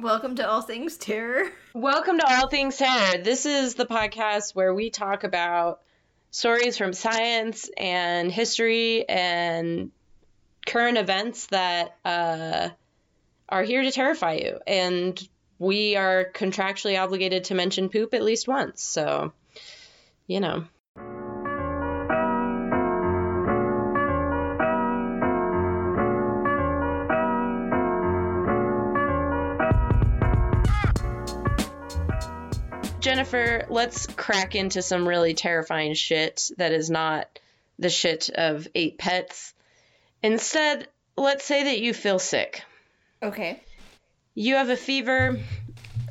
Welcome to All Things Terror. Welcome to All Things Terror. This is the podcast where we talk about stories from science and history and current events that uh, are here to terrify you. And we are contractually obligated to mention poop at least once. So, you know. Jennifer, let's crack into some really terrifying shit that is not the shit of eight pets. Instead, let's say that you feel sick. Okay. You have a fever,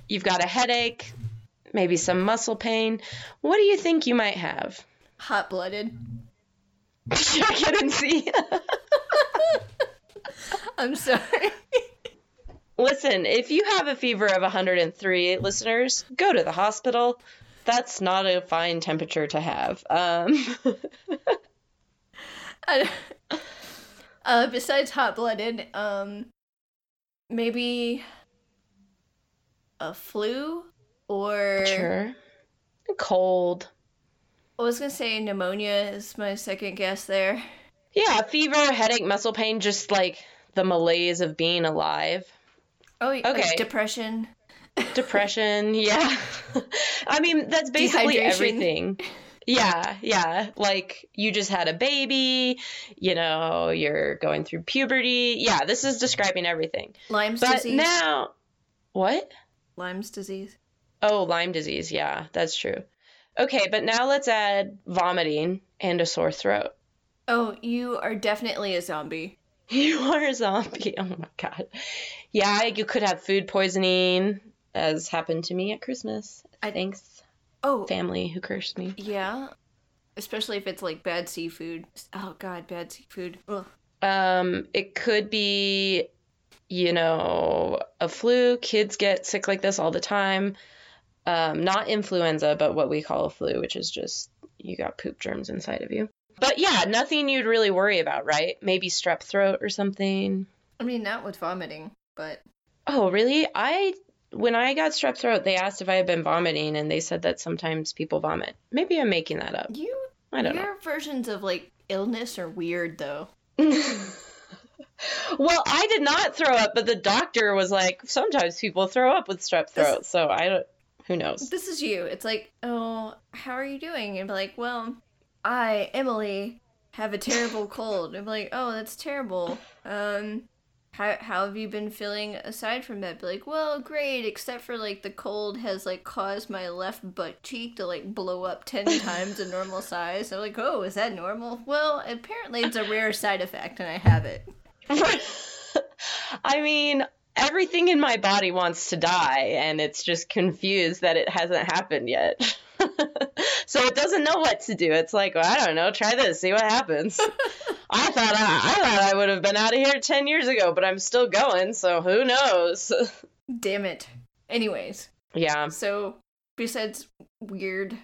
you've got a headache, maybe some muscle pain. What do you think you might have? Hot blooded. Check it and see. I'm sorry. Listen, if you have a fever of 103, listeners, go to the hospital. That's not a fine temperature to have. Um, uh, besides hot blooded, um, maybe a flu or sure. Cold. I was gonna say pneumonia is my second guess there. Yeah, fever, headache, muscle pain, just like the malaise of being alive. Oh, okay. Depression. Depression, yeah. I mean, that's basically everything. Yeah, yeah. Like you just had a baby, you know, you're going through puberty. Yeah, this is describing everything. Lyme's but disease. now, what? Lyme's disease. Oh, Lyme disease. Yeah, that's true. Okay, but now let's add vomiting and a sore throat. Oh, you are definitely a zombie. You are a zombie. Oh my god. Yeah, you could have food poisoning, as happened to me at Christmas. I think. Oh, family who cursed me. Yeah, especially if it's like bad seafood. Oh god, bad seafood. Ugh. Um, it could be, you know, a flu. Kids get sick like this all the time. Um, not influenza, but what we call a flu, which is just you got poop germs inside of you. But yeah, nothing you'd really worry about, right? Maybe strep throat or something. I mean, not with vomiting, but. Oh, really? I when I got strep throat, they asked if I had been vomiting, and they said that sometimes people vomit. Maybe I'm making that up. You, I don't your know. Your versions of like illness are weird, though. well, I did not throw up, but the doctor was like, sometimes people throw up with strep throat, this, so I don't. Who knows? This is you. It's like, oh, how are you doing? And be like, well, I, Emily, have a terrible cold. I'm like, oh, that's terrible. Um, how, how have you been feeling aside from that? Be like, well, great, except for like the cold has like caused my left butt cheek to like blow up 10 times the normal size. I'm like, oh, is that normal? Well, apparently it's a rare side effect and I have it. I mean, everything in my body wants to die and it's just confused that it hasn't happened yet. so it doesn't know what to do. It's like, well, I don't know, try this, see what happens. I thought I, I thought I would have been out of here 10 years ago, but I'm still going, so who knows? Damn it. Anyways. Yeah. So, besides weird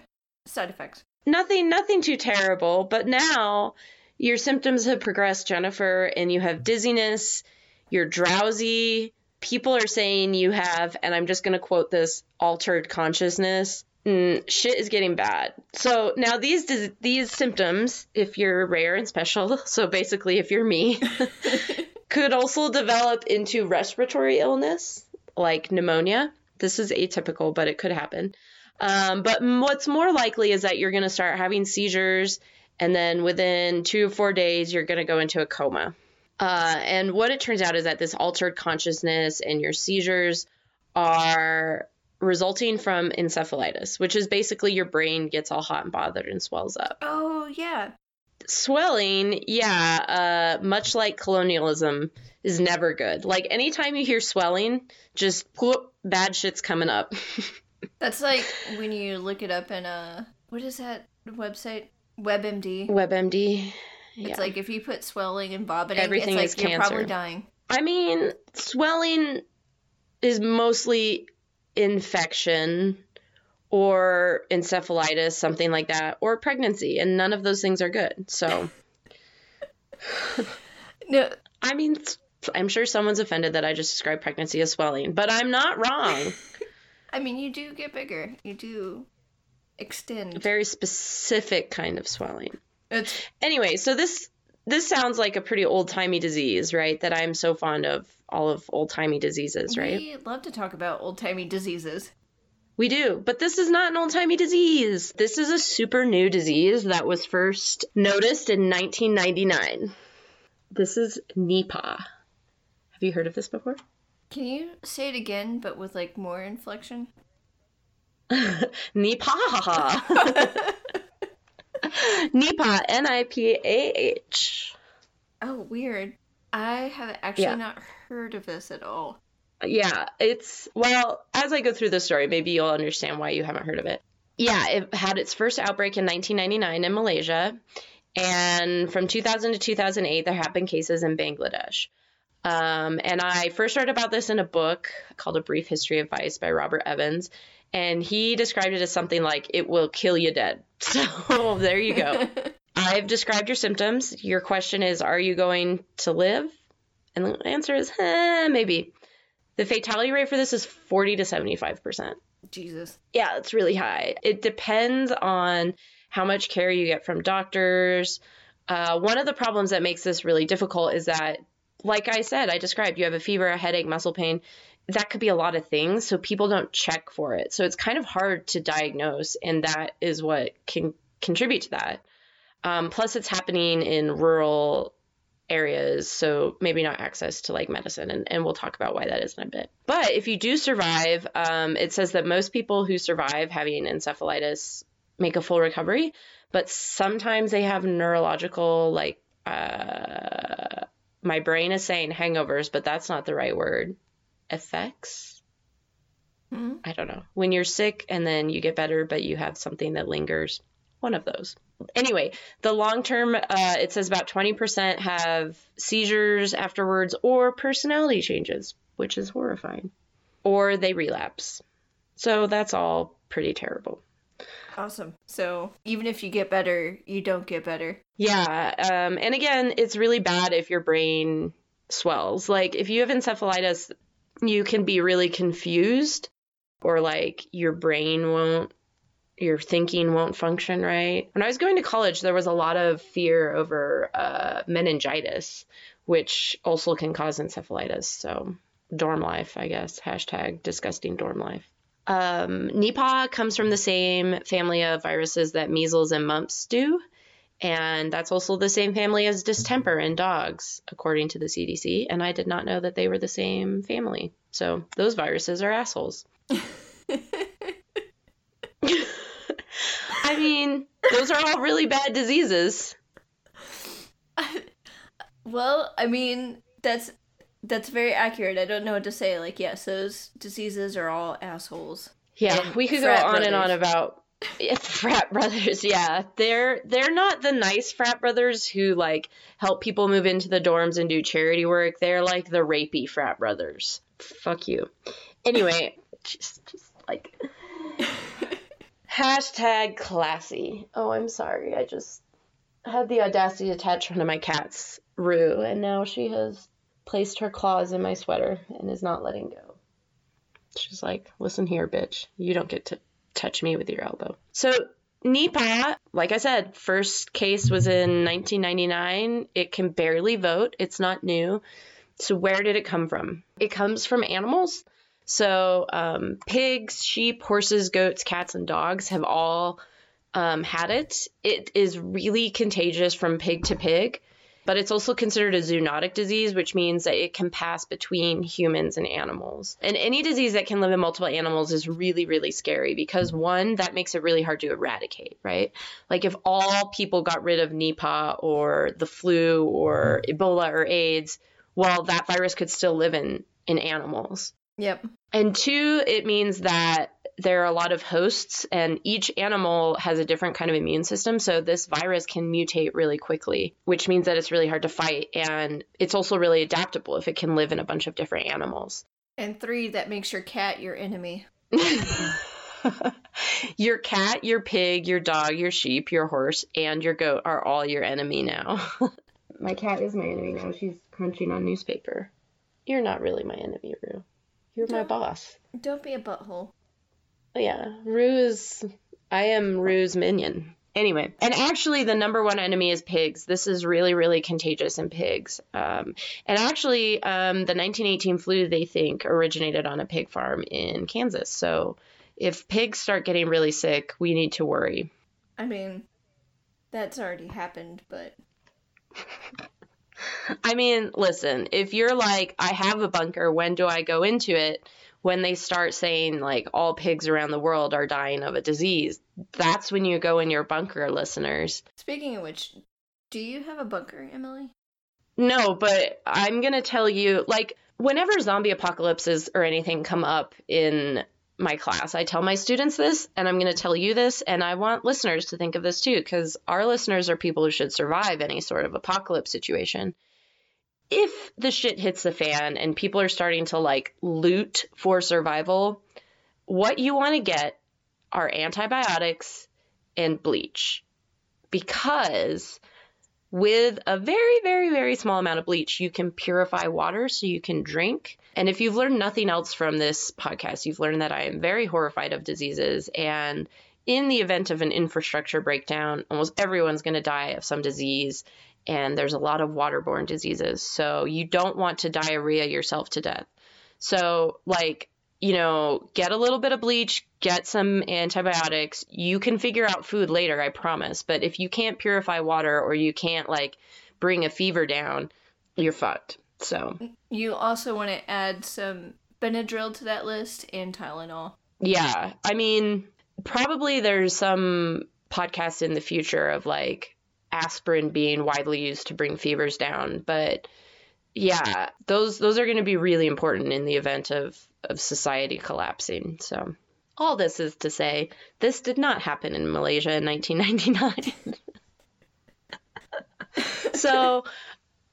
side effects. Nothing nothing too terrible, but now your symptoms have progressed, Jennifer, and you have dizziness, you're drowsy. People are saying you have, and I'm just going to quote this, altered consciousness mm, shit is getting bad. So now these these symptoms, if you're rare and special, so basically if you're me, could also develop into respiratory illness like pneumonia. This is atypical, but it could happen. Um, but what's more likely is that you're going to start having seizures, and then within two or four days, you're going to go into a coma. Uh, and what it turns out is that this altered consciousness and your seizures are resulting from encephalitis, which is basically your brain gets all hot and bothered and swells up. Oh, yeah. Swelling, yeah, uh, much like colonialism, is never good. Like anytime you hear swelling, just whoop, bad shit's coming up. That's like when you look it up in a what is that website? WebMD. WebMD. Yeah. It's like if you put swelling and vomiting, Everything it's like is you're cancer. probably dying. I mean, swelling is mostly infection or encephalitis, something like that, or pregnancy, and none of those things are good. So, no, I mean, I'm sure someone's offended that I just described pregnancy as swelling, but I'm not wrong. I mean, you do get bigger. You do extend. Very specific kind of swelling. It's Anyway, so this this sounds like a pretty old timey disease, right? That I'm so fond of all of old timey diseases, right? we love to talk about old timey diseases. We do, but this is not an old timey disease. This is a super new disease that was first noticed in 1999. This is Nipah. Have you heard of this before? Can you say it again, but with like more inflection? Nipah. Nipah, N I P A H. Oh, weird. I have actually Yeah. not heard of this at all. Yeah, it's well, as I go through the story, maybe you'll understand why you haven't heard of it. Yeah, it had its first outbreak in 1999 in Malaysia, and from 2000 to 2008, there have been cases in Bangladesh. Um, and I first read about this in a book called A Brief History of Vice by Robert Evans, and he described it as something like it will kill you dead. So there you go. I've described your symptoms. Your question is, are you going to live? And the answer is, eh, maybe. The fatality rate for this is 40 to 75%. Jesus. Yeah, it's really high. It depends on how much care you get from doctors. Uh, one of the problems that makes this really difficult is that, like I said, I described you have a fever, a headache, muscle pain. That could be a lot of things, so people don't check for it. So it's kind of hard to diagnose, and that is what can contribute to that. Um, plus, it's happening in rural areas, so maybe not access to like medicine, and, and we'll talk about why that is in a bit. But if you do survive, um, it says that most people who survive having encephalitis make a full recovery, but sometimes they have neurological, like, uh, my brain is saying hangovers, but that's not the right word. Effects? Hmm? I don't know. When you're sick and then you get better, but you have something that lingers. One of those. Anyway, the long term, uh, it says about 20% have seizures afterwards or personality changes, which is horrifying. Or they relapse. So that's all pretty terrible. Awesome. So even if you get better, you don't get better. Yeah. Um, and again, it's really bad if your brain swells. Like, if you have encephalitis, you can be really confused, or like your brain won't, your thinking won't function right. When I was going to college, there was a lot of fear over uh, meningitis, which also can cause encephalitis. So, dorm life, I guess. Hashtag disgusting dorm life. Um, Nipah comes from the same family of viruses that measles and mumps do. And that's also the same family as distemper in dogs, according to the CDC. And I did not know that they were the same family. So those viruses are assholes. I mean, those are all really bad diseases. Well, I mean, that's that's very accurate. I don't know what to say. Like, yes, those diseases are all assholes. Yeah, And we could go on and on about frat brothers. Yeah, they're they're not the nice frat brothers who like help people move into the dorms and do charity work. They're like the rapey frat brothers. Fuck you. Anyway, just just like hashtag classy. Oh, I'm sorry. I just had the audacity to attach one of my cats, Rue, and now she has placed her claws in my sweater and is not letting go. She's like, listen here, bitch. You don't get to touch me with your elbow. So, Nipah, like I said, first case was in 1999. It can barely vote, it's not new. So, where did it come from? It comes from animals. So, um, pigs, sheep, horses, goats, cats, and dogs have all um, had it. It is really contagious from pig to pig but it's also considered a zoonotic disease, which means that it can pass between humans and animals. And any disease that can live in multiple animals is really, really scary because one, that makes it really hard to eradicate, right? Like if all people got rid of Nipah or the flu or Ebola or AIDS, well, that virus could still live in, in animals. Yep. And two, it means that there are a lot of hosts, and each animal has a different kind of immune system. So this virus can mutate really quickly, which means that it's really hard to fight. And it's also really adaptable if it can live in a bunch of different animals. And three, that makes your cat your enemy. your cat, your pig, your dog, your sheep, your horse, and your goat are all your enemy now. my cat is my enemy now. She's crunching on newspaper. You're not really my enemy, Rue. You're my Don't- boss. Don't be a butthole. Oh, yeah, Rue's. I am Rue's minion. Anyway, and actually, the number one enemy is pigs. This is really, really contagious in pigs. Um, and actually, um, the 1918 flu, they think, originated on a pig farm in Kansas. So if pigs start getting really sick, we need to worry. I mean, that's already happened, but I mean, listen, if you're like, I have a bunker, when do I go into it? When they start saying, like, all pigs around the world are dying of a disease, that's when you go in your bunker, listeners. speaking of which, do you have a bunker, Emily? No, but I'm going to tell you, like, whenever zombie apocalypses or anything come up in my class, I tell my students this, and I'm going to tell you this, and I want listeners to think of this too, because our listeners are people who should survive any sort of apocalypse situation. If the shit hits the fan and people are starting to like loot for survival, what you want to get are antibiotics and bleach. Because with a very, very, very small amount of bleach, you can purify water so you can drink. And if you've learned nothing else from this podcast, you've learned that I am very horrified of diseases. And in the event of an infrastructure breakdown, almost everyone's going to die of some disease. And there's a lot of waterborne diseases. So you don't want to diarrhea yourself to death. So, like, you know, get a little bit of bleach, get some antibiotics. You can figure out food later, I promise. But if you can't purify water or you can't like bring a fever down, you're fucked. So, You also want to add some Benadryl to that list and Tylenol. yeah, I mean, probably there's some podcast in the future of like aspirin being widely used to bring fevers down, but yeah, those those are going to be really important in the event of of society collapsing. So, all this is to say, this did not happen in Malaysia in 1999. so,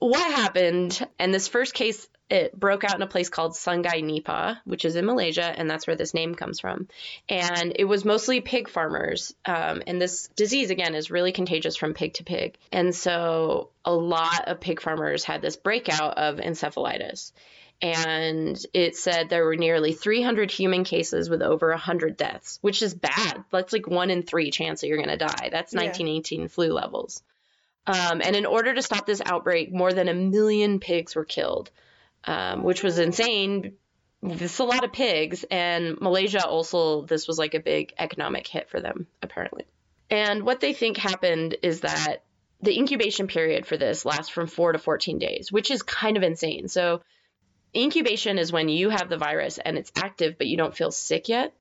what happened? And this first case, it broke out in a place called Sungai Nipah, which is in Malaysia, and that's where this name comes from. And it was mostly pig farmers. Um, and this disease, again, is really contagious from pig to pig. And so a lot of pig farmers had this breakout of encephalitis. And it said there were nearly 300 human cases with over 100 deaths, which is bad. That's like one in three chance that you're going to die. That's Yeah. 1918 flu levels. Um, and in order to stop this outbreak, more than a million pigs were killed, um, which was insane. Is a lot of pigs, and Malaysia also, this was like a big economic hit for them, apparently. And what they think happened is that the incubation period for this lasts from four to 14 days, which is kind of insane. So, incubation is when you have the virus and it's active, but you don't feel sick yet.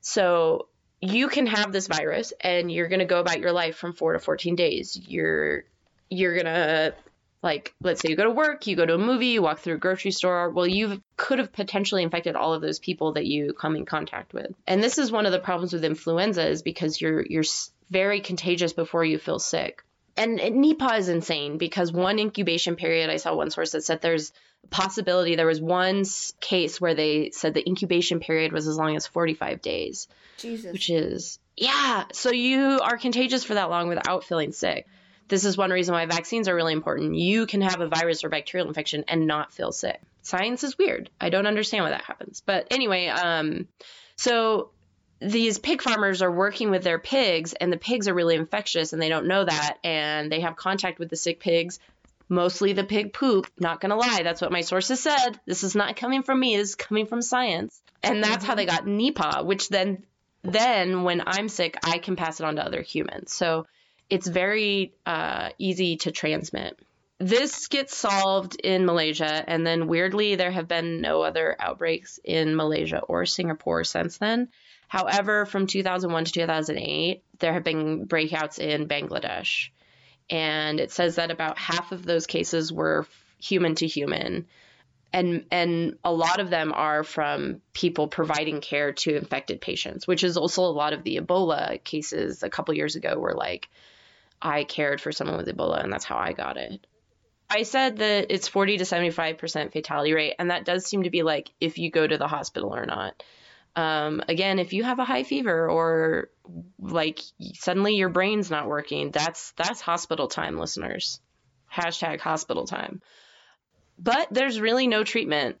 So, you can have this virus and you're going to go about your life from 4 to 14 days. You're you're going to like let's say you go to work, you go to a movie, you walk through a grocery store, well you could have potentially infected all of those people that you come in contact with. And this is one of the problems with influenza is because you're you're very contagious before you feel sick. And, and Nipah is insane because one incubation period, I saw one source that said there's possibility there was one case where they said the incubation period was as long as 45 days. Jesus. which is yeah so you are contagious for that long without feeling sick. This is one reason why vaccines are really important. You can have a virus or bacterial infection and not feel sick. Science is weird. I don't understand why that happens. But anyway um so these pig farmers are working with their pigs and the pigs are really infectious and they don't know that and they have contact with the sick pigs mostly the pig poop not gonna lie that's what my sources said. This is not coming from me this is coming from science. And that's how they got nipah which then then when i'm sick i can pass it on to other humans. So it's very uh, easy to transmit. This gets solved in malaysia and then weirdly there have been no other outbreaks in malaysia or singapore since then. However from 2001 to 2008 there have been breakouts in bangladesh and it says that about half of those cases were human to human. And and a lot of them are from people providing care to infected patients which is also a lot of the ebola cases a couple years ago were like i cared for someone with ebola and that's how i got it. I said that it's 40 to 75% fatality rate and that does seem to be like if you go to the hospital or not um, again if you have a high fever or like suddenly your brain's not working that's that's hospital time listeners hashtag hospital time But there's really no treatment.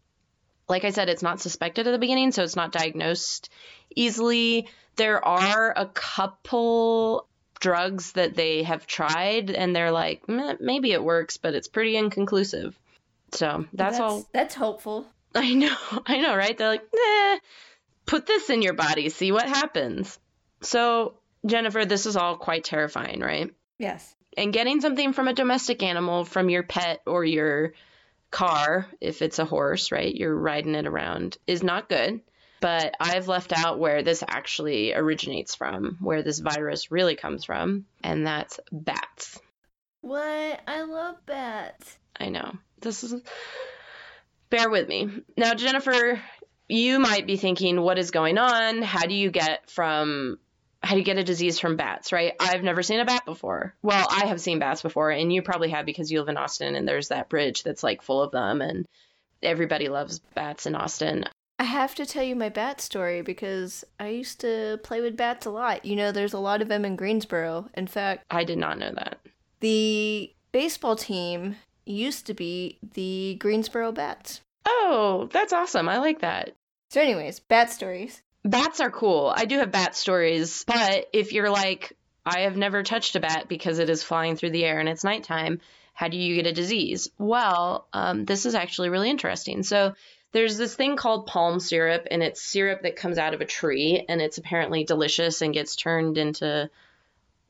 Like I said, it's not suspected at the beginning, so it's not diagnosed easily. There are a couple drugs that they have tried, and they're like, maybe it works, but it's pretty inconclusive. So that's, that's all. That's hopeful. I know, I know, right? They're like, nah, put this in your body, see what happens. So, Jennifer, this is all quite terrifying, right? Yes. And getting something from a domestic animal, from your pet or your car, if it's a horse, right? You're riding it around, is not good. But I've left out where this actually originates from, where this virus really comes from, and that's bats. What? I love bats. I know. This is. Bear with me. Now, Jennifer, you might be thinking, what is going on? How do you get from how do you get a disease from bats, right? I've never seen a bat before. Well, I have seen bats before, and you probably have because you live in Austin and there's that bridge that's like full of them, and everybody loves bats in Austin. I have to tell you my bat story because I used to play with bats a lot. You know, there's a lot of them in Greensboro. In fact, I did not know that. The baseball team used to be the Greensboro Bats. Oh, that's awesome. I like that. So, anyways, bat stories. Bats are cool. I do have bat stories, but if you're like, I have never touched a bat because it is flying through the air and it's nighttime, how do you get a disease? Well, um, this is actually really interesting. So, there's this thing called palm syrup, and it's syrup that comes out of a tree, and it's apparently delicious and gets turned into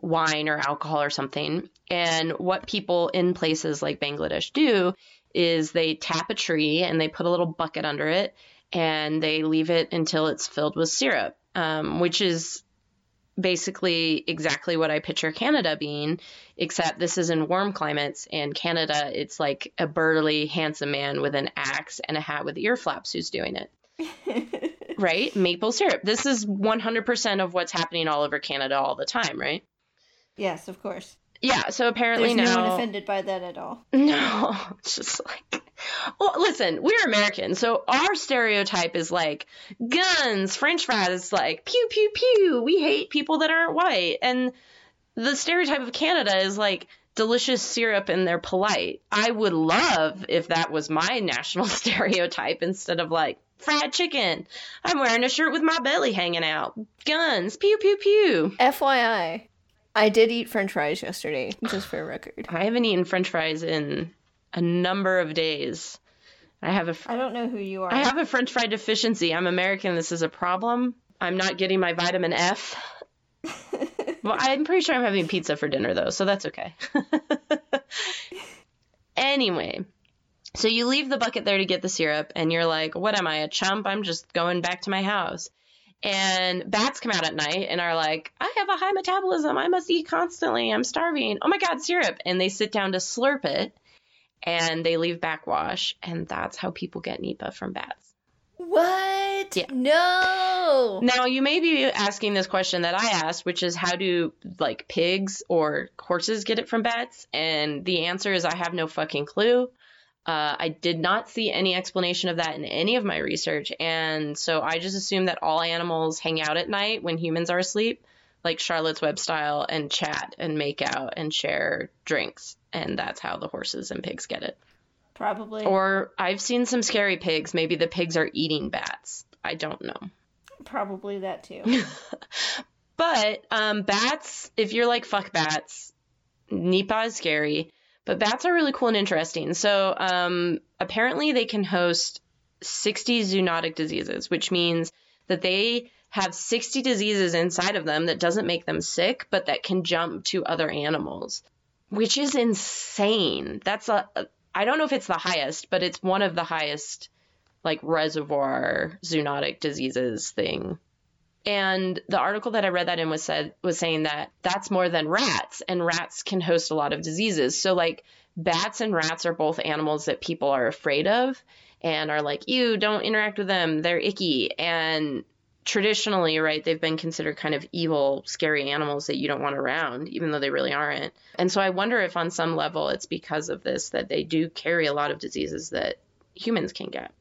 wine or alcohol or something. And what people in places like Bangladesh do is they tap a tree and they put a little bucket under it and they leave it until it's filled with syrup, um, which is basically exactly what I picture Canada being, except this is in warm climates. And Canada, it's like a burly, handsome man with an axe and a hat with ear flaps who's doing it. right? Maple syrup. This is 100% of what's happening all over Canada all the time, right? Yes, of course. Yeah, so apparently There's now no one offended by that at all. No, it's just like well, listen, we're Americans, so our stereotype is like guns, French fries, like pew pew pew. We hate people that aren't white, and the stereotype of Canada is like delicious syrup and they're polite. I would love if that was my national stereotype instead of like fried chicken. I'm wearing a shirt with my belly hanging out. Guns, pew pew pew. FYI, I did eat french fries yesterday, just for a record. I haven't eaten french fries in a number of days. I have a. I don't know who you are. I have a french fry deficiency. I'm American. This is a problem. I'm not getting my vitamin F. well, I'm pretty sure I'm having pizza for dinner, though, so that's okay. anyway, so you leave the bucket there to get the syrup, and you're like, what am I, a chump? I'm just going back to my house. And bats come out at night and are like, I have a high metabolism. I must eat constantly. I'm starving. Oh my God, syrup. And they sit down to slurp it and they leave backwash. And that's how people get Nipah from bats. What? Yeah. No. Now you may be asking this question that I asked, which is how do like pigs or horses get it from bats? And the answer is I have no fucking clue. Uh, I did not see any explanation of that in any of my research, and so I just assume that all animals hang out at night when humans are asleep, like Charlotte's Web style, and chat and make out and share drinks, and that's how the horses and pigs get it. Probably. Or I've seen some scary pigs. Maybe the pigs are eating bats. I don't know. Probably that too. but um, bats, if you're like fuck bats, Nipah is scary. But bats are really cool and interesting. So um, apparently they can host 60 zoonotic diseases, which means that they have 60 diseases inside of them that doesn't make them sick, but that can jump to other animals, which is insane. That's a, I don't know if it's the highest, but it's one of the highest like reservoir zoonotic diseases thing and the article that I read that in was said was saying that that's more than rats, and rats can host a lot of diseases. So like bats and rats are both animals that people are afraid of and are like, "You don't interact with them; they're icky." And traditionally, right, they've been considered kind of evil, scary animals that you don't want around, even though they really aren't. And so I wonder if on some level it's because of this that they do carry a lot of diseases that humans can get.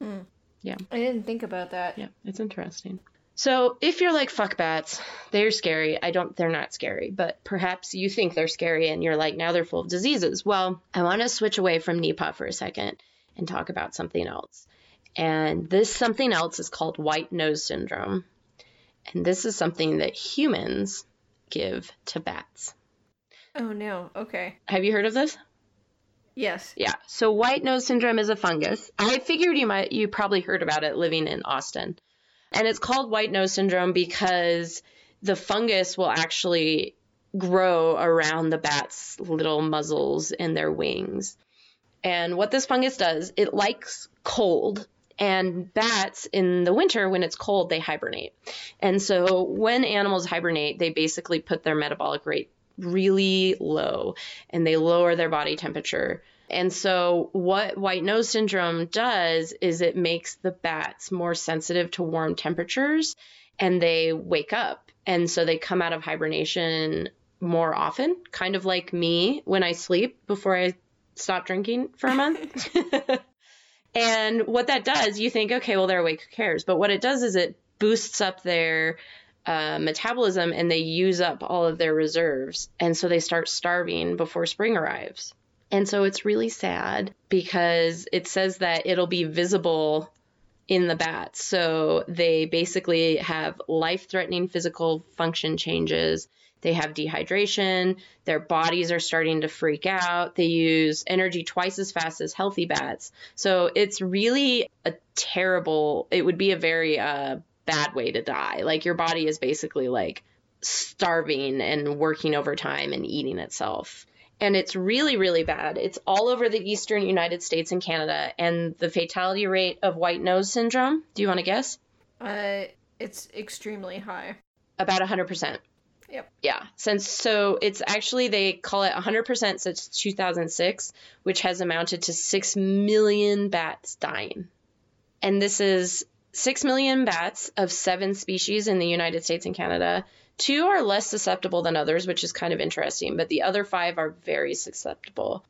Hmm. Yeah. I didn't think about that. Yeah, it's interesting. So if you're like fuck bats, they're scary. I don't they're not scary, but perhaps you think they're scary and you're like now they're full of diseases. Well, I want to switch away from Nipah for a second and talk about something else. And this something else is called white nose syndrome. And this is something that humans give to bats. Oh no. Okay. Have you heard of this? Yes. Yeah. So white nose syndrome is a fungus. I figured you might you probably heard about it living in Austin. And it's called white nose syndrome because the fungus will actually grow around the bat's little muzzles and their wings. And what this fungus does, it likes cold. And bats in the winter, when it's cold, they hibernate. And so when animals hibernate, they basically put their metabolic rate really low and they lower their body temperature and so, what white nose syndrome does is it makes the bats more sensitive to warm temperatures and they wake up. And so, they come out of hibernation more often, kind of like me when I sleep before I stop drinking for a month. and what that does, you think, okay, well, they're awake, who cares? But what it does is it boosts up their uh, metabolism and they use up all of their reserves. And so they start starving before spring arrives. And so it's really sad because it says that it'll be visible in the bats. So they basically have life threatening physical function changes. They have dehydration. Their bodies are starting to freak out. They use energy twice as fast as healthy bats. So it's really a terrible, it would be a very uh, bad way to die. Like your body is basically like starving and working overtime and eating itself and it's really really bad. It's all over the eastern united states and canada. And the fatality rate of white nose syndrome do you want to guess? Uh it's extremely high. About 100% yep. Yeah. Since so it's actually they call it 100% since 2006 which has amounted to 6 million bats dying. And this is 6 million bats of seven species in the united states and canada Two are less susceptible than others, which is kind of interesting, but the other five are very susceptible.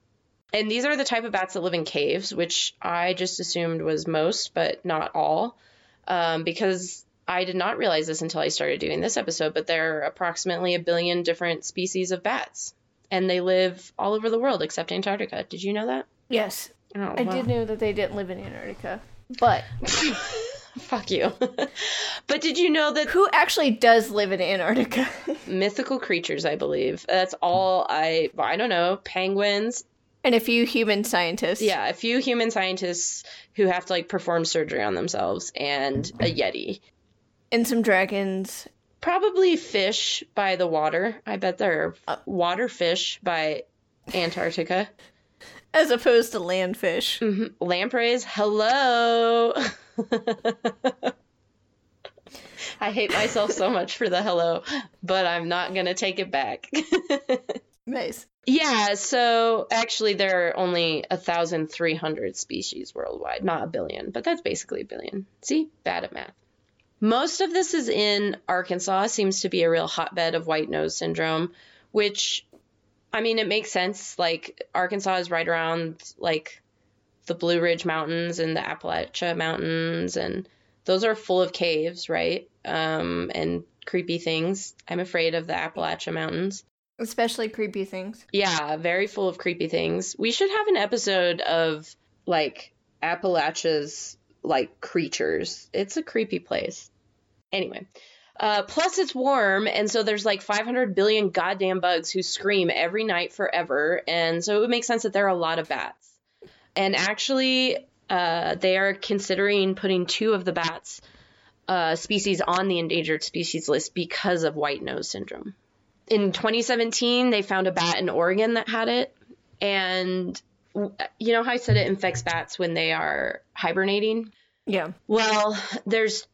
And these are the type of bats that live in caves, which I just assumed was most, but not all, um, because I did not realize this until I started doing this episode, but there are approximately a billion different species of bats, and they live all over the world except Antarctica. Did you know that? Yes. Oh, I wow. did know that they didn't live in Antarctica. But Fuck you. but did you know that who actually does live in Antarctica? mythical creatures, I believe. That's all I I don't know, penguins. and a few human scientists. Yeah, a few human scientists who have to like perform surgery on themselves and a yeti. And some dragons. Probably fish by the water. I bet there are uh, water fish by Antarctica. As opposed to landfish. hmm Lampreys, hello. I hate myself so much for the hello, but I'm not going to take it back. Nice. yeah, so actually, there are only 1,300 species worldwide, not a billion, but that's basically a billion. See, bad at math. Most of this is in Arkansas, seems to be a real hotbed of white nose syndrome, which, I mean, it makes sense. Like, Arkansas is right around, like, the Blue Ridge Mountains and the Appalachia Mountains, and those are full of caves, right? Um, and creepy things. I'm afraid of the Appalachia Mountains. Especially creepy things. Yeah, very full of creepy things. We should have an episode of like Appalachia's like creatures. It's a creepy place. Anyway, uh, plus it's warm, and so there's like 500 billion goddamn bugs who scream every night forever, and so it would make sense that there are a lot of bats. And actually, uh, they are considering putting two of the bats uh, species on the endangered species list because of white nose syndrome in 2017 they found a bat in Oregon that had it and you know how I said it infects bats when they are hibernating Yeah. well there's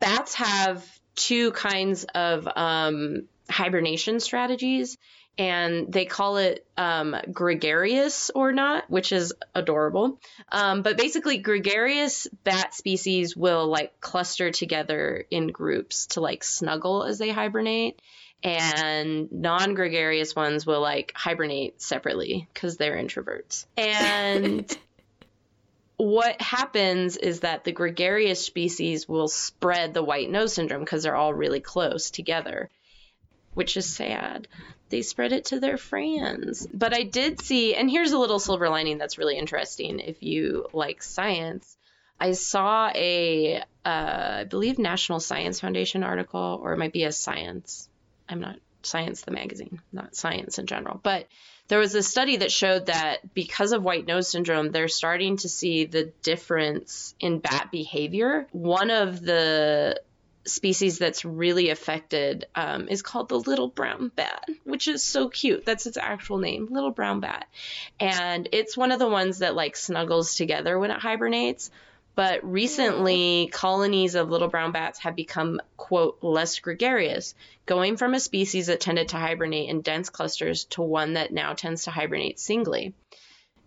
bats have two kinds of um, hibernation strategies and they call it um, gregarious or not which is adorable. Um, but basically gregarious bat species will like cluster together in groups to like snuggle as they hibernate and non-gregarious ones will like hibernate separately because they're introverts. And what happens is that the gregarious species will spread the white nose syndrome because they're all really close together, which is sad. They spread it to their friends. But I did see, and here's a little silver lining that's really interesting if you like science. I saw a, uh, I believe, National Science Foundation article, or it might be a Science. I'm not Science the magazine, not Science in general, but there was a study that showed that because of white nose syndrome, they're starting to see the difference in bat behavior. One of the species that's really affected um, is called the little brown bat, which is so cute. That's its actual name, little brown bat. And it's one of the ones that like snuggles together when it hibernates. But recently, colonies of little brown bats have become, quote, less gregarious, going from a species that tended to hibernate in dense clusters to one that now tends to hibernate singly,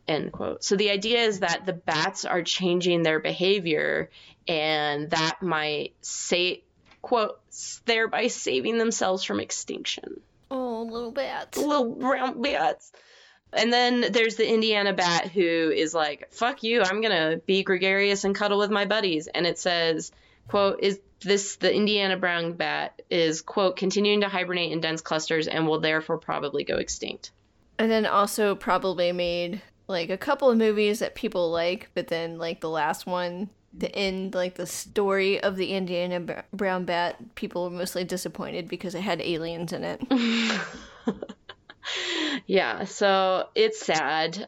end quote. So the idea is that the bats are changing their behavior, and that might say, quote, thereby saving themselves from extinction. Oh, little bats. Little brown bats. And then there's the Indiana bat who is like, fuck you, I'm going to be gregarious and cuddle with my buddies. And it says, quote, is this the Indiana brown bat is, quote, continuing to hibernate in dense clusters and will therefore probably go extinct. And then also probably made like a couple of movies that people like, but then like the last one, the end, like the story of the Indiana brown bat, people were mostly disappointed because it had aliens in it. yeah, so it's sad.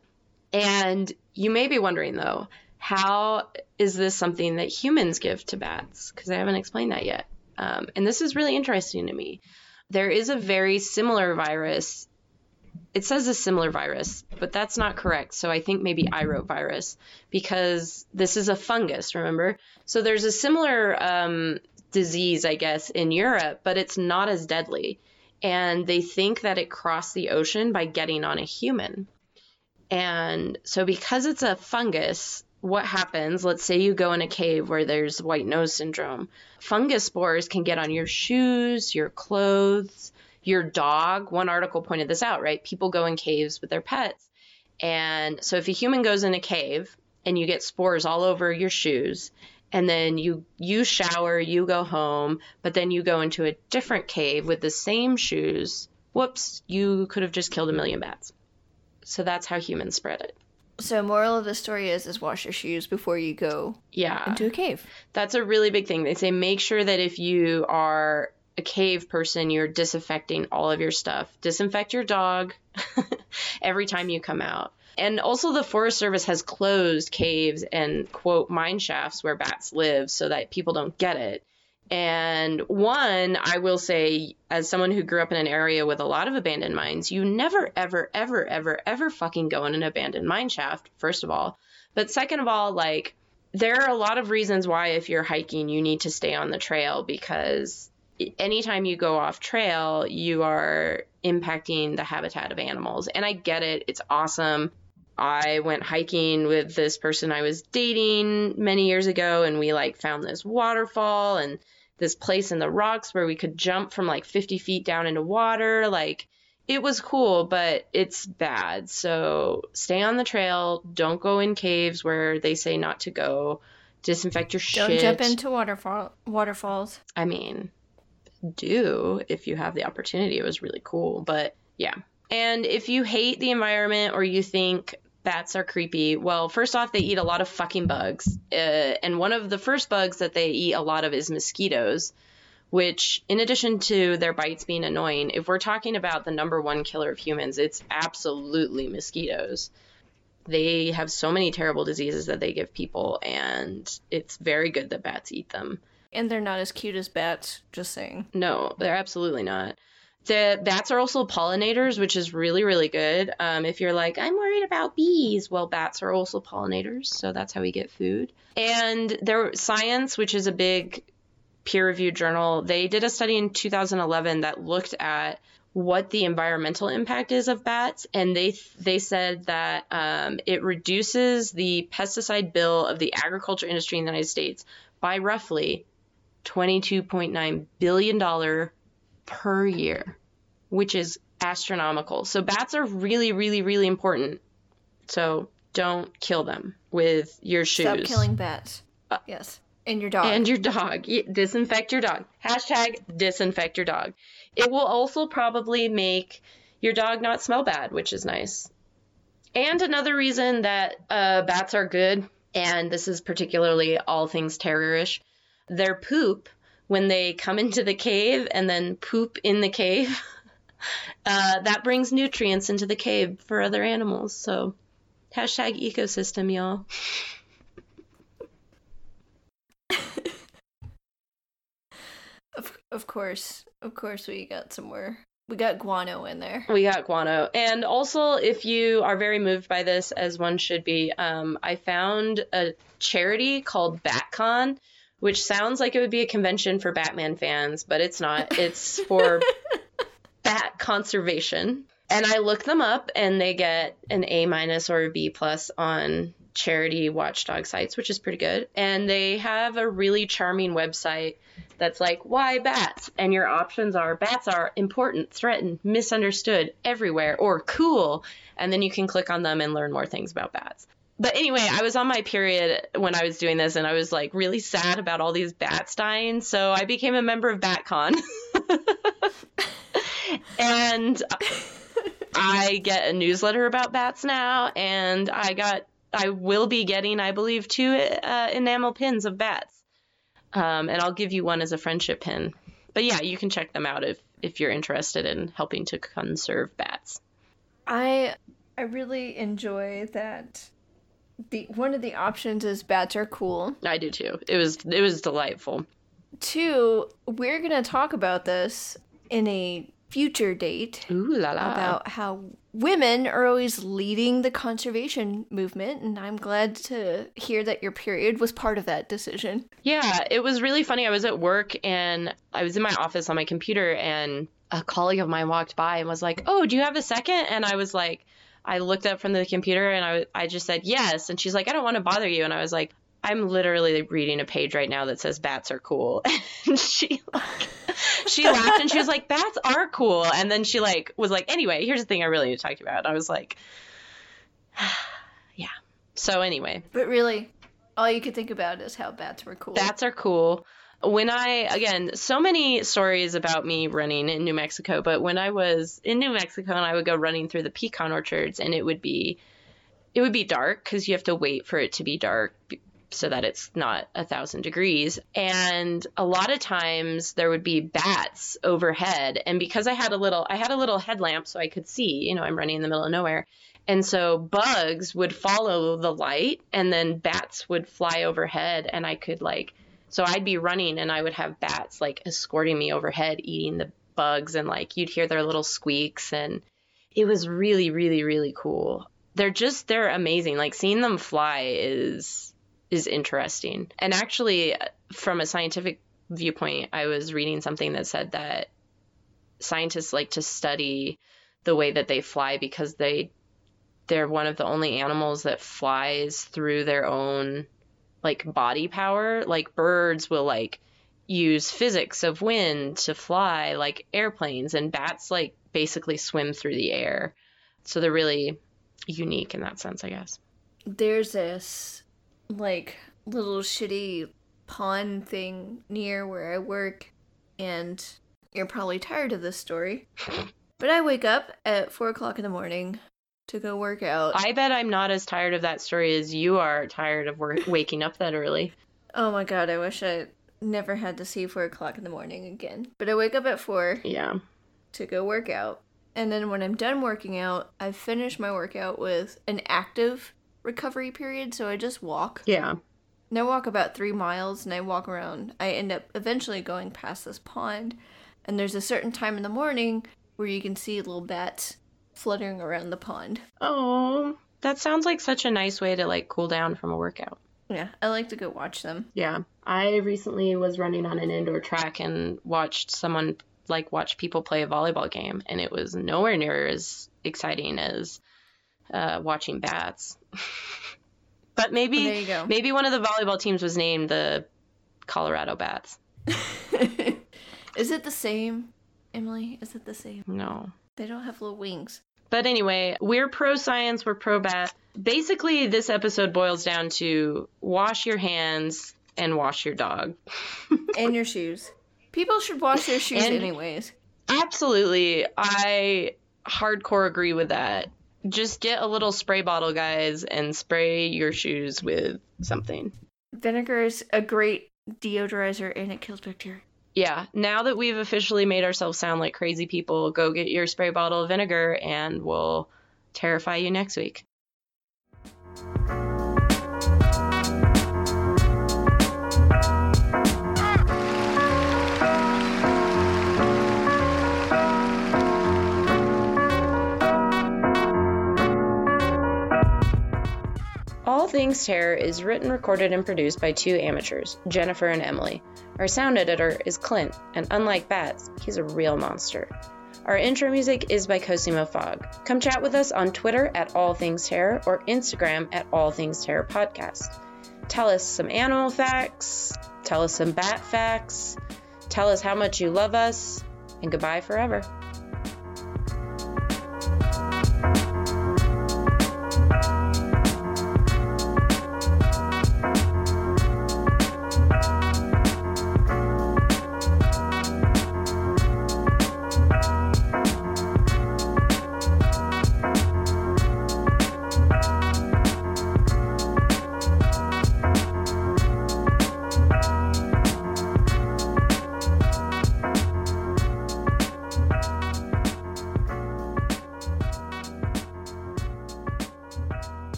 And you may be wondering though, how is this something that humans give to bats? Because I haven't explained that yet. Um, and this is really interesting to me. There is a very similar virus. It says a similar virus, but that's not correct. So I think maybe I wrote virus because this is a fungus, remember? So there's a similar um, disease, I guess, in Europe, but it's not as deadly and they think that it crossed the ocean by getting on a human. And so, because it's a fungus, what happens? Let's say you go in a cave where there's white nose syndrome. Fungus spores can get on your shoes, your clothes, your dog. One article pointed this out, right? People go in caves with their pets. And so, if a human goes in a cave and you get spores all over your shoes, and then you you shower, you go home, but then you go into a different cave with the same shoes. Whoops, you could have just killed a million bats. So that's how humans spread it. So moral of the story is is wash your shoes before you go yeah. into a cave. That's a really big thing. They say make sure that if you are a cave person, you're disinfecting all of your stuff. Disinfect your dog every time you come out. And also, the Forest Service has closed caves and, quote, mine shafts where bats live so that people don't get it. And one, I will say, as someone who grew up in an area with a lot of abandoned mines, you never, ever, ever, ever, ever fucking go in an abandoned mine shaft, first of all. But second of all, like, there are a lot of reasons why, if you're hiking, you need to stay on the trail because anytime you go off trail, you are impacting the habitat of animals. And I get it, it's awesome. I went hiking with this person I was dating many years ago, and we like found this waterfall and this place in the rocks where we could jump from like 50 feet down into water. Like, it was cool, but it's bad. So stay on the trail. Don't go in caves where they say not to go. Disinfect your shit. Don't jump into waterfall waterfalls. I mean, do if you have the opportunity. It was really cool, but yeah. And if you hate the environment or you think bats are creepy, well, first off, they eat a lot of fucking bugs. Uh, and one of the first bugs that they eat a lot of is mosquitoes, which, in addition to their bites being annoying, if we're talking about the number one killer of humans, it's absolutely mosquitoes. They have so many terrible diseases that they give people, and it's very good that bats eat them. And they're not as cute as bats, just saying. No, they're absolutely not. The bats are also pollinators, which is really, really good. Um, if you're like, I'm worried about bees, well, bats are also pollinators, so that's how we get food. And there, Science, which is a big peer-reviewed journal, they did a study in 2011 that looked at what the environmental impact is of bats, and they they said that um, it reduces the pesticide bill of the agriculture industry in the United States by roughly 22.9 billion dollar per year, which is astronomical. So bats are really, really, really important. So don't kill them with your shoes. Stop killing bats. Uh, yes. And your dog. And your dog. Disinfect your dog. Hashtag disinfect your dog. It will also probably make your dog not smell bad, which is nice. And another reason that uh, bats are good, and this is particularly all things terrorish, their poop when they come into the cave and then poop in the cave, uh, that brings nutrients into the cave for other animals. So, hashtag ecosystem, y'all. of, of course. Of course, we got somewhere. We got guano in there. We got guano. And also, if you are very moved by this, as one should be, um, I found a charity called BatCon, which sounds like it would be a convention for Batman fans, but it's not. It's for bat conservation. And I look them up, and they get an A minus or a B plus on charity watchdog sites, which is pretty good. And they have a really charming website that's like, why bats? And your options are bats are important, threatened, misunderstood, everywhere, or cool. And then you can click on them and learn more things about bats. But anyway, I was on my period when I was doing this, and I was like really sad about all these bats dying. So I became a member of BatCon. and I get a newsletter about bats now, and I got I will be getting, I believe, two uh, enamel pins of bats, um, and I'll give you one as a friendship pin. But yeah, you can check them out if if you're interested in helping to conserve bats. I I really enjoy that. The one of the options is bats are cool. I do too. It was it was delightful. Two, we're gonna talk about this in a future date Ooh la la. about how women are always leading the conservation movement, and I'm glad to hear that your period was part of that decision. Yeah, it was really funny. I was at work and I was in my office on my computer, and a colleague of mine walked by and was like, "Oh, do you have a second? And I was like, I looked up from the computer and I, I just said yes, and she's like, "I don't want to bother you," and I was like, I'm literally reading a page right now that says bats are cool. And she like she laughed and she was like, Bats are cool. And then she like was like, anyway, here's the thing I really need to talk to you about. And I was like, Yeah. So anyway. But really, all you could think about is how bats were cool. Bats are cool. When I again, so many stories about me running in New Mexico, but when I was in New Mexico and I would go running through the pecan orchards and it would be it would be dark because you have to wait for it to be dark so that it's not a thousand degrees. And a lot of times there would be bats overhead. And because I had a little, I had a little headlamp so I could see, you know, I'm running in the middle of nowhere. And so bugs would follow the light and then bats would fly overhead and I could like, so I'd be running and I would have bats like escorting me overhead eating the bugs and like you'd hear their little squeaks and it was really, really, really cool. They're just, they're amazing. Like seeing them fly is, is interesting. And actually, from a scientific viewpoint, I was reading something that said that scientists like to study the way that they fly because they they're one of the only animals that flies through their own like body power. Like birds will like use physics of wind to fly like airplanes and bats like basically swim through the air. So they're really unique in that sense, I guess. There's this like little shitty pond thing near where I work, and you're probably tired of this story. but I wake up at four o'clock in the morning to go work out. I bet I'm not as tired of that story as you are tired of work- waking up that early. Oh my god, I wish I never had to see four o'clock in the morning again. But I wake up at four Yeah. to go work out. And then when I'm done working out, I finish my workout with an active recovery period, so I just walk. Yeah. And I walk about three miles and I walk around. I end up eventually going past this pond. And there's a certain time in the morning where you can see little bats fluttering around the pond. Oh, that sounds like such a nice way to like cool down from a workout. Yeah, I like to go watch them. Yeah. I recently was running on an indoor track and watched someone like watch people play a volleyball game and it was nowhere near as exciting as uh, watching bats. but maybe There you go. maybe one of the volleyball teams was named the Colorado Bats. Is it the same, Emily? Is it the same? No. They don't have little wings. But anyway, we're pro science, we're pro bath. Basically, this episode boils down to wash your hands and wash your dog. and your shoes. People should wash their shoes And- anyways. Absolutely. I hardcore agree with that. Just get a little spray bottle, guys, and spray your shoes with something. Vinegar is a great deodorizer and it kills bacteria. Yeah, now that we've officially made ourselves sound like crazy people, go get your spray bottle of vinegar and we'll terrify you next week. All Things Terror is written, recorded, and produced by two amateurs, Jennifer and Emily. Our sound editor is Clint, and unlike Bats, he's a real monster. Our intro music is by Cosimo Fogg. Come chat with us on Twitter at All Things Terror or Instagram at All Things Terror Podcast. Tell us some animal facts, tell us some bat facts, tell us how much you love us, and goodbye forever.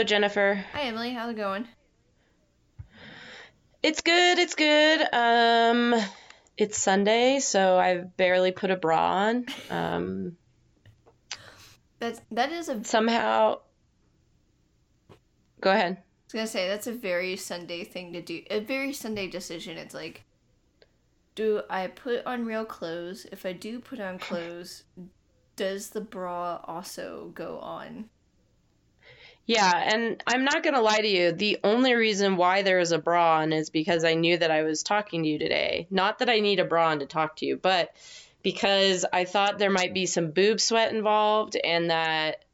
Hello, Jennifer. Hi Emily, how's it going? It's good. It's good. Um, it's Sunday, so I've barely put a bra on. Um, That's that is a somehow. Go ahead. I was gonna say that's a very Sunday thing to do. A very Sunday decision. It's like do I put on real clothes? If I do put on clothes, does the bra also go on? Yeah, and I'm not gonna lie to you. The only reason why there is a bra on is because I knew that I was talking to you today. Not that I need a bra on to talk to you, but because I thought there might be some boob sweat involved, and that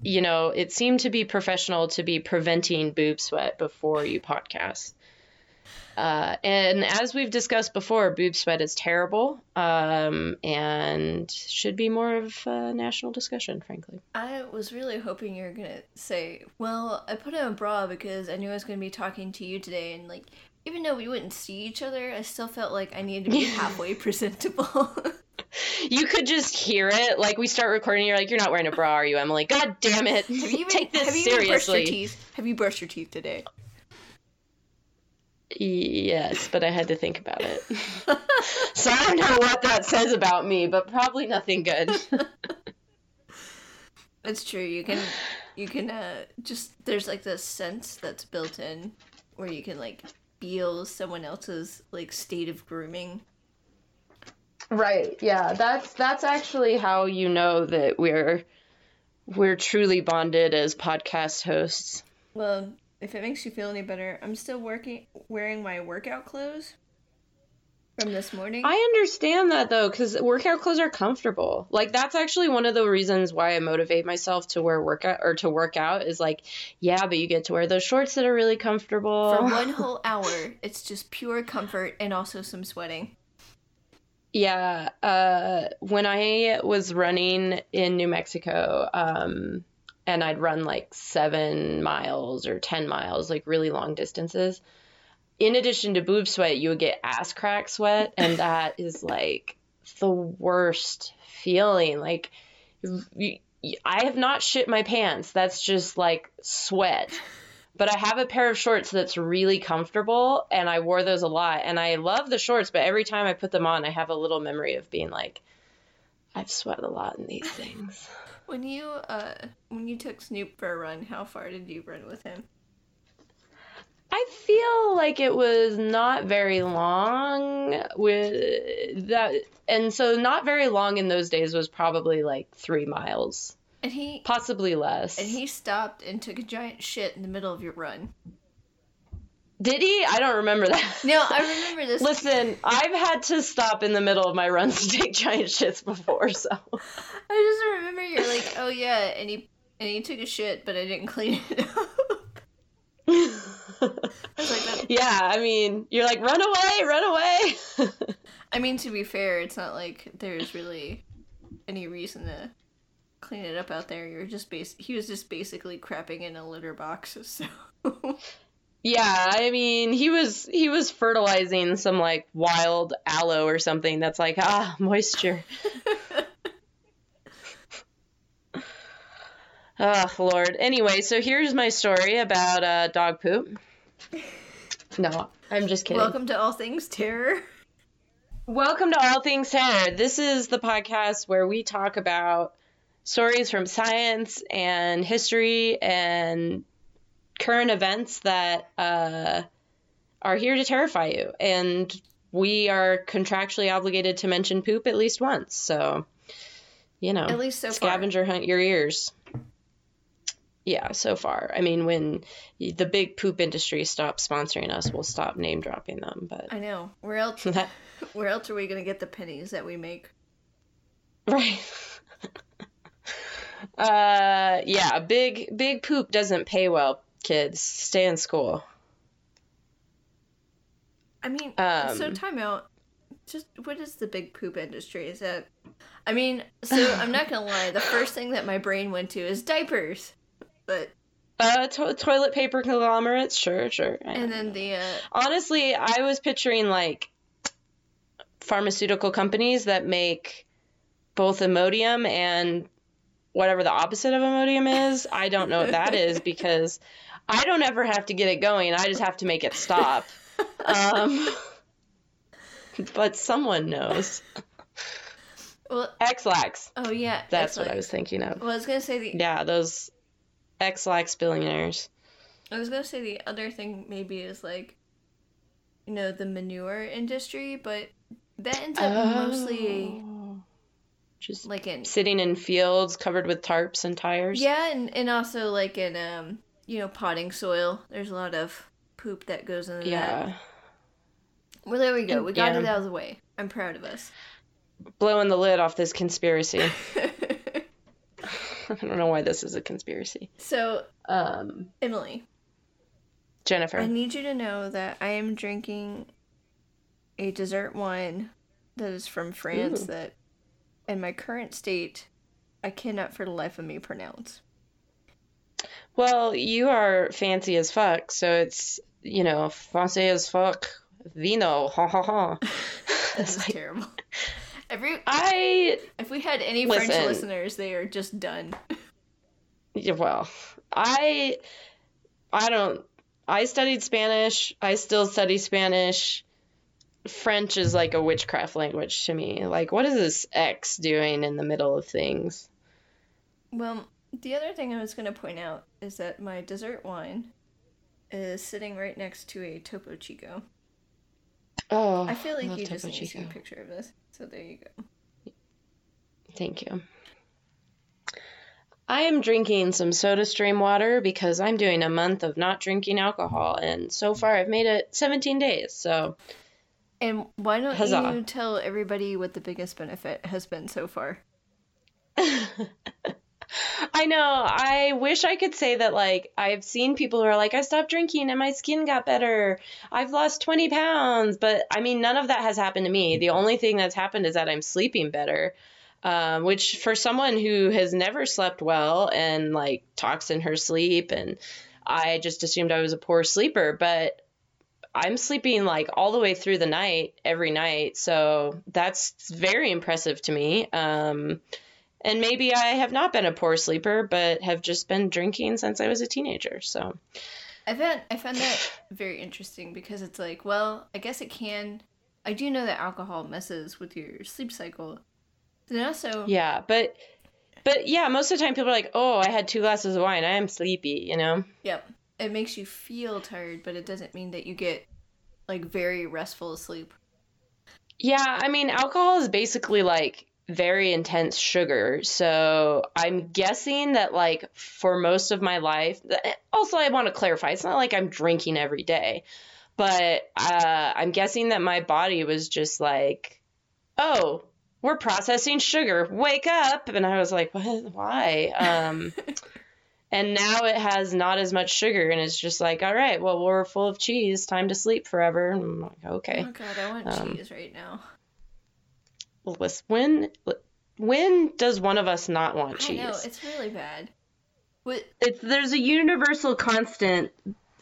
you know it seemed to be professional to be preventing boob sweat before you podcast. Uh, and as we've discussed before, boob sweat is terrible um, and should be more of a national discussion, frankly. I was really hoping you were gonna say, "Well, I put on a bra because I knew I was gonna be talking to you today," and like, even though we wouldn't see each other, I still felt like I needed to be halfway presentable. You could just hear it. Like we start recording, you're like, "You're not wearing a bra, are you, Emily?" God damn it! have you even, Take this have you even brushed your teeth? Have you brushed your teeth today? Yes, but I had to think about it. so I don't know what that says about me, but probably nothing good. It's true. You can, you can, uh, just there's like this sense that's built in where you can like feel someone else's like state of grooming. right. Yeah. That's that's actually how you know that we're we're truly bonded as podcast hosts. Well, if it makes you feel any better, I'm still working wearing my workout clothes from this morning. I understand that though, because workout clothes are comfortable. Like that's actually one of the reasons why I motivate myself to wear workout or to work out is like, yeah, but you get to wear those shorts that are really comfortable. For one whole hour, it's just pure comfort and also some sweating. Yeah, uh, when I was running in New Mexico, um, and I'd run like seven miles or 10 miles, like really long distances, in addition to boob sweat, you would get ass crack sweat, and that is like the worst feeling. Like, I have not shit my pants. That's just like sweat. But I have a pair of shorts that's really comfortable, and I wore those a lot. And I love the shorts, but every time I put them on, I have a little memory of being like, I've sweat a lot in these things. When you uh when you took Snoop for a run, how far did you run with him? I feel like it was not very long with that, and so not very long in those days was probably like three miles, And he possibly less. and he stopped and took a giant shit in the middle of your run. Did he? I don't remember that. No, I remember this. Listen, I've had to stop in the middle of my runs to take giant shits before, so. I just remember you're like, oh yeah, and he and he took a shit, but I didn't clean it up. like, yeah, I mean, you're like, run away, run away. I mean, to be fair, it's not like there's really any reason to clean it up out there. You're just base. He was just basically crapping in a litter box. So. Yeah, I mean, he was he was fertilizing some like wild aloe or something that's like ah moisture. oh Lord. Anyway, so here's my story about uh, dog poop. No, I'm just kidding. Welcome to All Things Terror. Welcome to All Things Terror. This is the podcast where we talk about stories from science and history and current events that uh, are here to terrify you. And we are contractually obligated to mention poop at least once. So, you know, at least so scavenger far. hunt your ears. Yeah, so far. I mean, when the big poop industry stops sponsoring us, we'll stop name dropping them. But I know where else where else are we gonna get the pennies that we make? Right. uh, yeah, big big poop doesn't pay well kids stay in school. I mean, um, so time out. Just what is the big poop industry? Is that? I mean, so I'm not gonna lie. The first thing that my brain went to is diapers, but uh, to- toilet paper conglomerates, sure, sure. And then the uh... honestly, I was picturing like pharmaceutical companies that make both Imodium and whatever the opposite of Imodium is. I don't know what that is because I don't ever have to get it going. I just have to make it stop. um, but someone knows. Well, Ex-Lax. Oh yeah, that's Ex-Lax. what I was thinking of. Well, I was gonna say the yeah those Ex-Lax billionaires. I was gonna say the other thing maybe is like, you know, the manure industry, but that ends up oh. mostly just like in sitting in fields covered with tarps and tires. Yeah, and and also like in um you know, potting soil. There's a lot of poop that goes into yeah. that. Well, there we go. We got yeah. it out of the way. I'm proud of us. Blowing the lid off this conspiracy. I don't know why this is a conspiracy. So, um, Emily, Jennifer, I need you to know that I am drinking a dessert wine that is from France Ooh. that, in my current state, I cannot for the life of me pronounce. Well, you are fancy as fuck, so it's you know fancy as fuck vino. Ha ha ha. That's like, terrible. Every I if we had any listen, French listeners, they are just done. Yeah, well, I I don't. I studied Spanish. I still study Spanish. French is like a witchcraft language to me. Like, what is this X doing in the middle of things? Well, the other thing I was going to point out is that my dessert wine is sitting right next to a Topo Chico. Oh, I feel like I you just need to see a picture of this. So there you go. Thank you. I am drinking some SodaStream water because I'm doing a month of not drinking alcohol, and so far I've made it 17 days. So, and why don't Huzzah. you tell everybody what the biggest benefit has been so far? I know. I wish I could say that, like, I've seen people who are like, I stopped drinking and my skin got better. I've lost 20 pounds. But I mean, none of that has happened to me. The only thing that's happened is that I'm sleeping better. Um, which for someone who has never slept well and like talks in her sleep, and I just assumed I was a poor sleeper, but I'm sleeping like all the way through the night every night. So that's very impressive to me. Um, and maybe I have not been a poor sleeper, but have just been drinking since I was a teenager. So I found I found that very interesting because it's like, well, I guess it can. I do know that alcohol messes with your sleep cycle. And also, yeah, but but yeah, most of the time people are like, "Oh, I had two glasses of wine. I am sleepy," you know. Yep, it makes you feel tired, but it doesn't mean that you get like very restful sleep. Yeah, I mean, alcohol is basically like very intense sugar. So I'm guessing that, like, for most of my life, also, I want to clarify it's not like I'm drinking every day, but uh, I'm guessing that my body was just like, oh, we're processing sugar. Wake up. And I was like, what? Why? Um, and now it has not as much sugar and it's just like all right well we're full of cheese time to sleep forever and i'm like okay oh god i want um, cheese right now when when does one of us not want cheese I know, it's really bad what? It's, there's a universal constant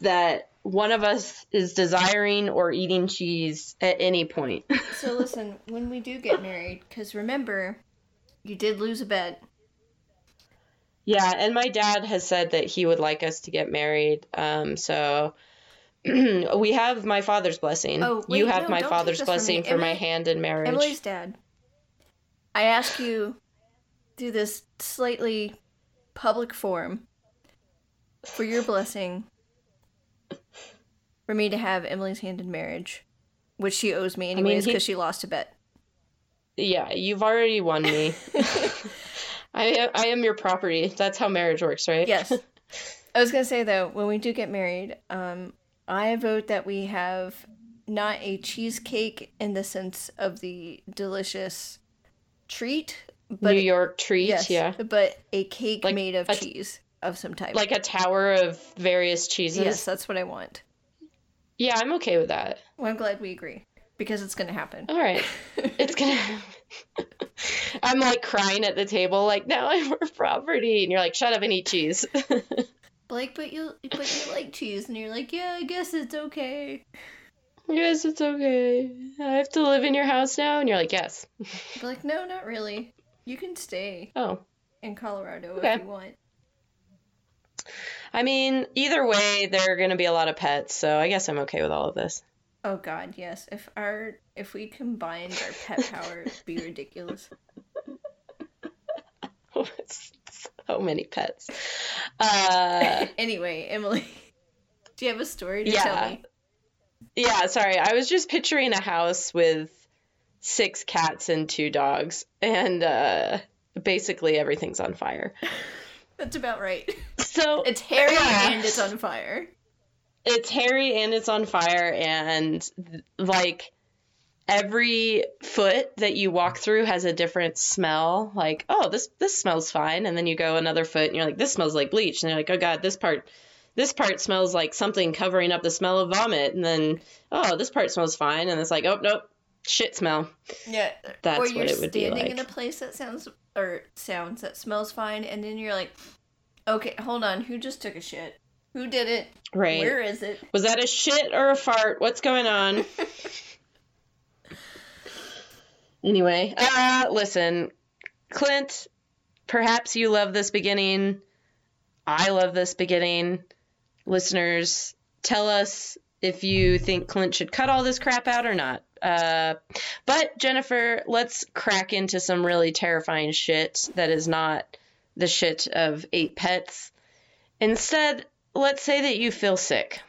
that one of us is desiring or eating cheese at any point. so listen, when we do get married, because remember, you did lose a bet. Yeah, and my dad has said that he would like us to get married. Um, so we have my father's blessing. Oh, wait, you have no, my father's blessing for my hand in marriage. Emily's dad. I ask you through this slightly public forum for your blessing for me to have Emily's hand in marriage, which she owes me anyways because I mean, she lost a bet. Yeah, you've already won me. I I am your property. That's how marriage works, right? Yes. I was gonna say though, when we do get married, um, I vote that we have not a cheesecake in the sense of the delicious treat, but New York treat, yes, yeah, but a cake like made of cheese of some type, like a tower of various cheeses. Yes, that's what I want. Yeah, I'm okay with that. Well, I'm glad we agree because it's gonna happen. All right, it's gonna. I'm like crying at the table, like now I'm our property, and you're like, shut up and eat cheese. Blake, but you but you like cheese, and you're like, yeah, I guess it's okay. Yes, it's okay. I have to live in your house now, and you're like, yes. But like, no, not really. You can stay. Oh. In Colorado okay. if you want. I mean, either way, there are going to be a lot of pets, so I guess I'm okay with all of this. Oh God, yes. If our if we combined our pet power, it'd be ridiculous. so many pets. Uh, anyway, Emily, do you have a story to yeah. tell me? Yeah, sorry. I was just picturing a house with six cats and two dogs, and uh, basically everything's on fire. That's about right. So it's hairy yeah. and it's on fire it's hairy and it's on fire and like every foot that you walk through has a different smell like oh this this smells fine and then you go another foot and you're like this smells like bleach and you're like oh god this part this part smells like something covering up the smell of vomit and then oh this part smells fine and it's like oh nope shit smell yeah that's or you're what it would standing be like. in a place that sounds or sounds that smells fine and then you're like okay hold on who just took a shit who did it? Right. Where is it? Was that a shit or a fart? What's going on? anyway, uh, listen, Clint, perhaps you love this beginning. I love this beginning. Listeners, tell us if you think Clint should cut all this crap out or not. Uh, but Jennifer, let's crack into some really terrifying shit that is not the shit of eight pets. Instead, let's say that you feel sick.